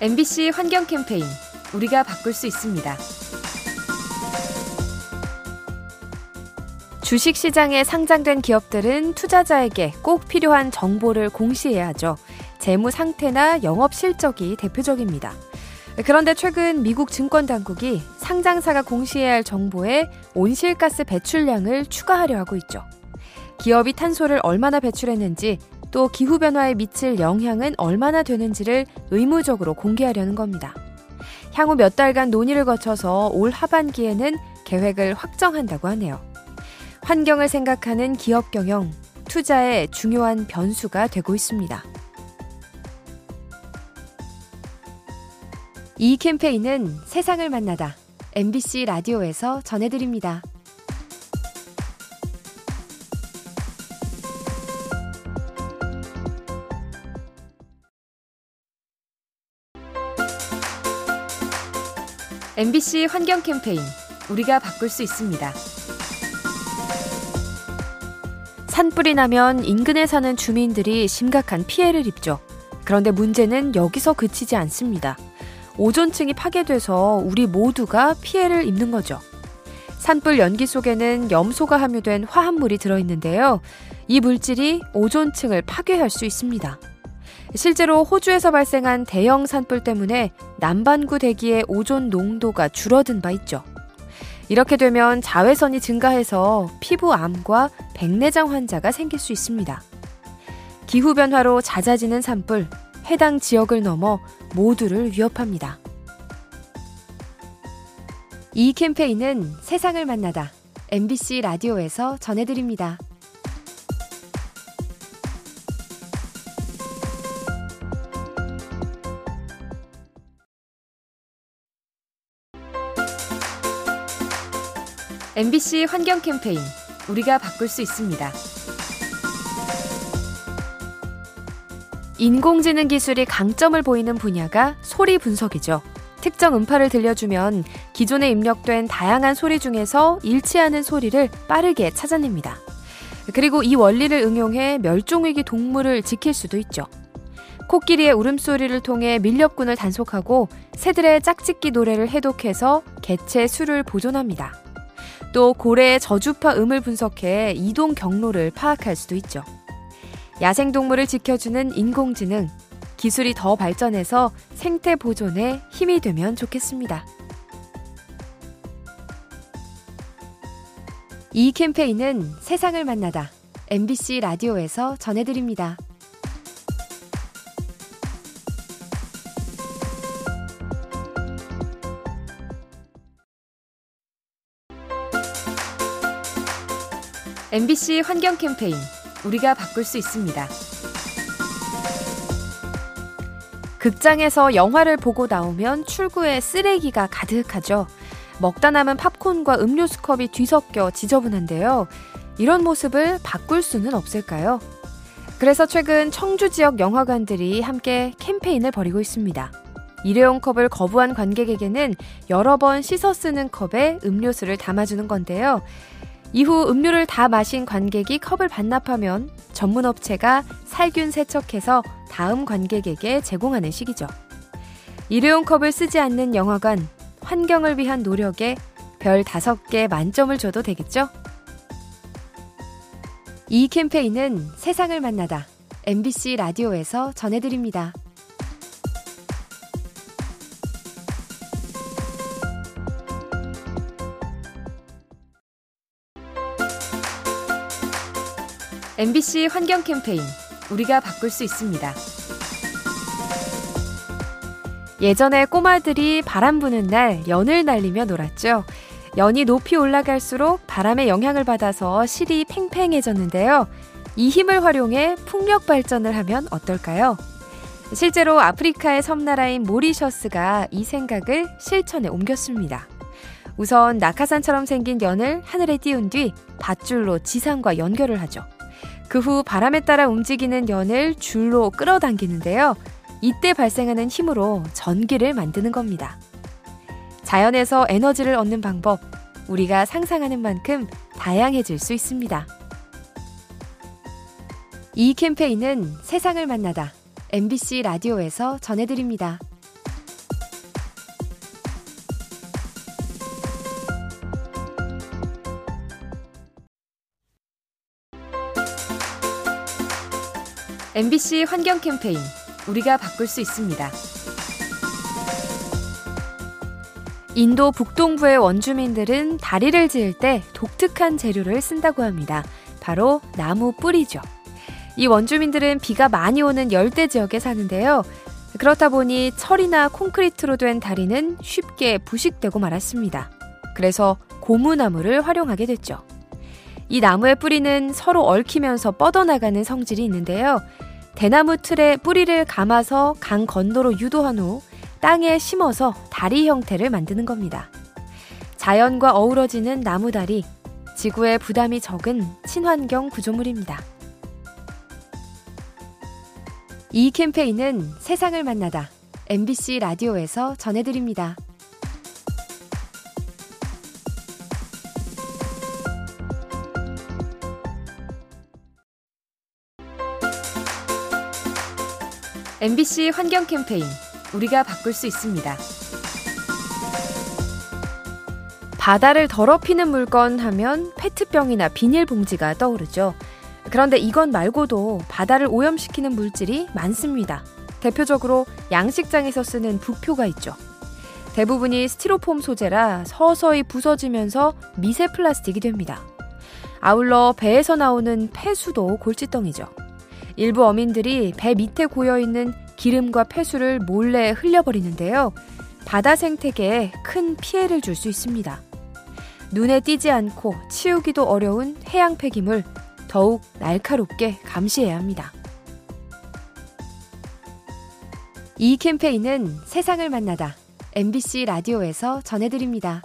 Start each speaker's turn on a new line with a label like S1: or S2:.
S1: MBC 환경 캠페인 우리가 바꿀 수 있습니다. 주식 시장에 상장된 기업들은 투자자에게 꼭 필요한 정보를 공시해야 하죠. 재무 상태나 영업 실적이 대표적입니다. 그런데 최근 미국 증권 당국이 상장사가 공시해야 할 정보에 온실가스 배출량을 추가하려 하고 있죠. 기업이 탄소를 얼마나 배출했는지 또 기후변화에 미칠 영향은 얼마나 되는지를 의무적으로 공개하려는 겁니다. 향후 몇 달간 논의를 거쳐서 올 하반기에는 계획을 확정한다고 하네요. 환경을 생각하는 기업 경영, 투자의 중요한 변수가 되고 있습니다. 이 캠페인은 세상을 만나다 MBC 라디오에서 전해드립니다. MBC 환경 캠페인 우리가 바꿀 수 있습니다. 산불이 나면 인근에 사는 주민들이 심각한 피해를 입죠. 그런데 문제는 여기서 그치지 않습니다. 오존층이 파괴돼서 우리 모두가 피해를 입는 거죠. 산불 연기 속에는 염소가 함유된 화합물이 들어있는데요. 이 물질이 오존층을 파괴할 수 있습니다. 실제로 호주에서 발생한 대형 산불 때문에 남반구 대기의 오존 농도가 줄어든 바 있죠. 이렇게 되면 자외선이 증가해서 피부암과 백내장 환자가 생길 수 있습니다. 기후변화로 잦아지는 산불, 해당 지역을 넘어 모두를 위협합니다. 이 캠페인은 세상을 만나다 MBC 라디오에서 전해드립니다. MBC 환경 캠페인 우리가 바꿀 수 있습니다. 인공지능 기술이 강점을 보이는 분야가 소리 분석이죠. 특정 음파를 들려주면 기존에 입력된 다양한 소리 중에서 일치하는 소리를 빠르게 찾아냅니다. 그리고 이 원리를 응용해 멸종위기 동물을 지킬 수도 있죠. 코끼리의 울음소리를 통해 밀렵꾼을 단속하고 새들의 짝짓기 노래를 해독해서 개체 수를 보존합니다. 또 고래의 저주파 음을 분석해 이동 경로를 파악할 수도 있죠. 야생동물을 지켜주는 인공지능, 기술이 더 발전해서 생태 보존에 힘이 되면 좋겠습니다. 이 캠페인은 세상을 만나다 MBC 라디오에서 전해드립니다. MBC 환경 캠페인 우리가 바꿀 수 있습니다. 극장에서 영화를 보고 나오면 출구에 쓰레기가 가득하죠. 먹다 남은 팝콘과 음료수 컵이 뒤섞여 지저분한데요. 이런 모습을 바꿀 수는 없을까요? 그래서 최근 청주 지역 영화관들이 함께 캠페인을 벌이고 있습니다. 일회용 컵을 거부한 관객에게는 여러 번 씻어 쓰는 컵에 음료수를 담아주는 건데요. 이후 음료를 다 마신 관객이 컵을 반납하면 전문 업체가 살균 세척해서 다음 관객에게 제공하는 식이죠. 일회용 컵을 쓰지 않는 영화관, 환경을 위한 노력에 별 5개 만점을 줘도 되겠죠? 이 캠페인은 세상을 만나다 MBC 라디오에서 전해드립니다. MBC 환경 캠페인 우리가 바꿀 수 있습니다. 예전에 꼬마들이 바람 부는 날 연을 날리며 놀았죠. 연이 높이 올라갈수록 바람의 영향을 받아서 실이 팽팽해졌는데요. 이 힘을 활용해 풍력 발전을 하면 어떨까요? 실제로 아프리카의 섬나라인 모리셔스가 이 생각을 실천에 옮겼습니다. 우선 낙하산처럼 생긴 연을 하늘에 띄운 뒤 밧줄로 지상과 연결을 하죠. 그 후 바람에 따라 움직이는 연을 줄로 끌어당기는데요. 이때 발생하는 힘으로 전기를 만드는 겁니다. 자연에서 에너지를 얻는 방법, 우리가 상상하는 만큼 다양해질 수 있습니다. 이 캠페인은 세상을 만나다 MBC 라디오에서 전해드립니다. MBC 환경 캠페인 우리가 바꿀 수 있습니다. 인도 북동부의 원주민들은 다리를 지을 때 독특한 재료를 쓴다고 합니다. 바로 나무 뿌리죠. 이 원주민들은 비가 많이 오는 열대 지역에 사는데요. 그렇다 보니 철이나 콘크리트로 된 다리는 쉽게 부식되고 말았습니다. 그래서 고무나무를 활용하게 됐죠. 이 나무의 뿌리는 서로 얽히면서 뻗어나가는 성질이 있는데요. 대나무 틀에 뿌리를 감아서 강 건너로 유도한 후 땅에 심어서 다리 형태를 만드는 겁니다. 자연과 어우러지는 나무다리, 지구의 부담이 적은 친환경 구조물입니다. 이 캠페인은 세상을 만나다 MBC 라디오에서 전해드립니다. MBC 환경 캠페인 우리가 바꿀 수 있습니다. 바다를 더럽히는 물건 하면 페트병이나 비닐봉지가 떠오르죠. 그런데 이건 말고도 바다를 오염시키는 물질이 많습니다. 대표적으로 양식장에서 쓰는 부표가 있죠. 대부분이 스티로폼 소재라 서서히 부서지면서 미세 플라스틱이 됩니다. 아울러 배에서 나오는 폐수도 골칫덩이죠. 일부 어민들이 배 밑에 고여 있는 기름과 폐수를 몰래 흘려버리는데요. 바다 생태계에 큰 피해를 줄 수 있습니다. 눈에 띄지 않고 치우기도 어려운 해양 폐기물 더욱 날카롭게 감시해야 합니다. 이 캠페인은 세상을 만나다 MBC 라디오에서 전해드립니다.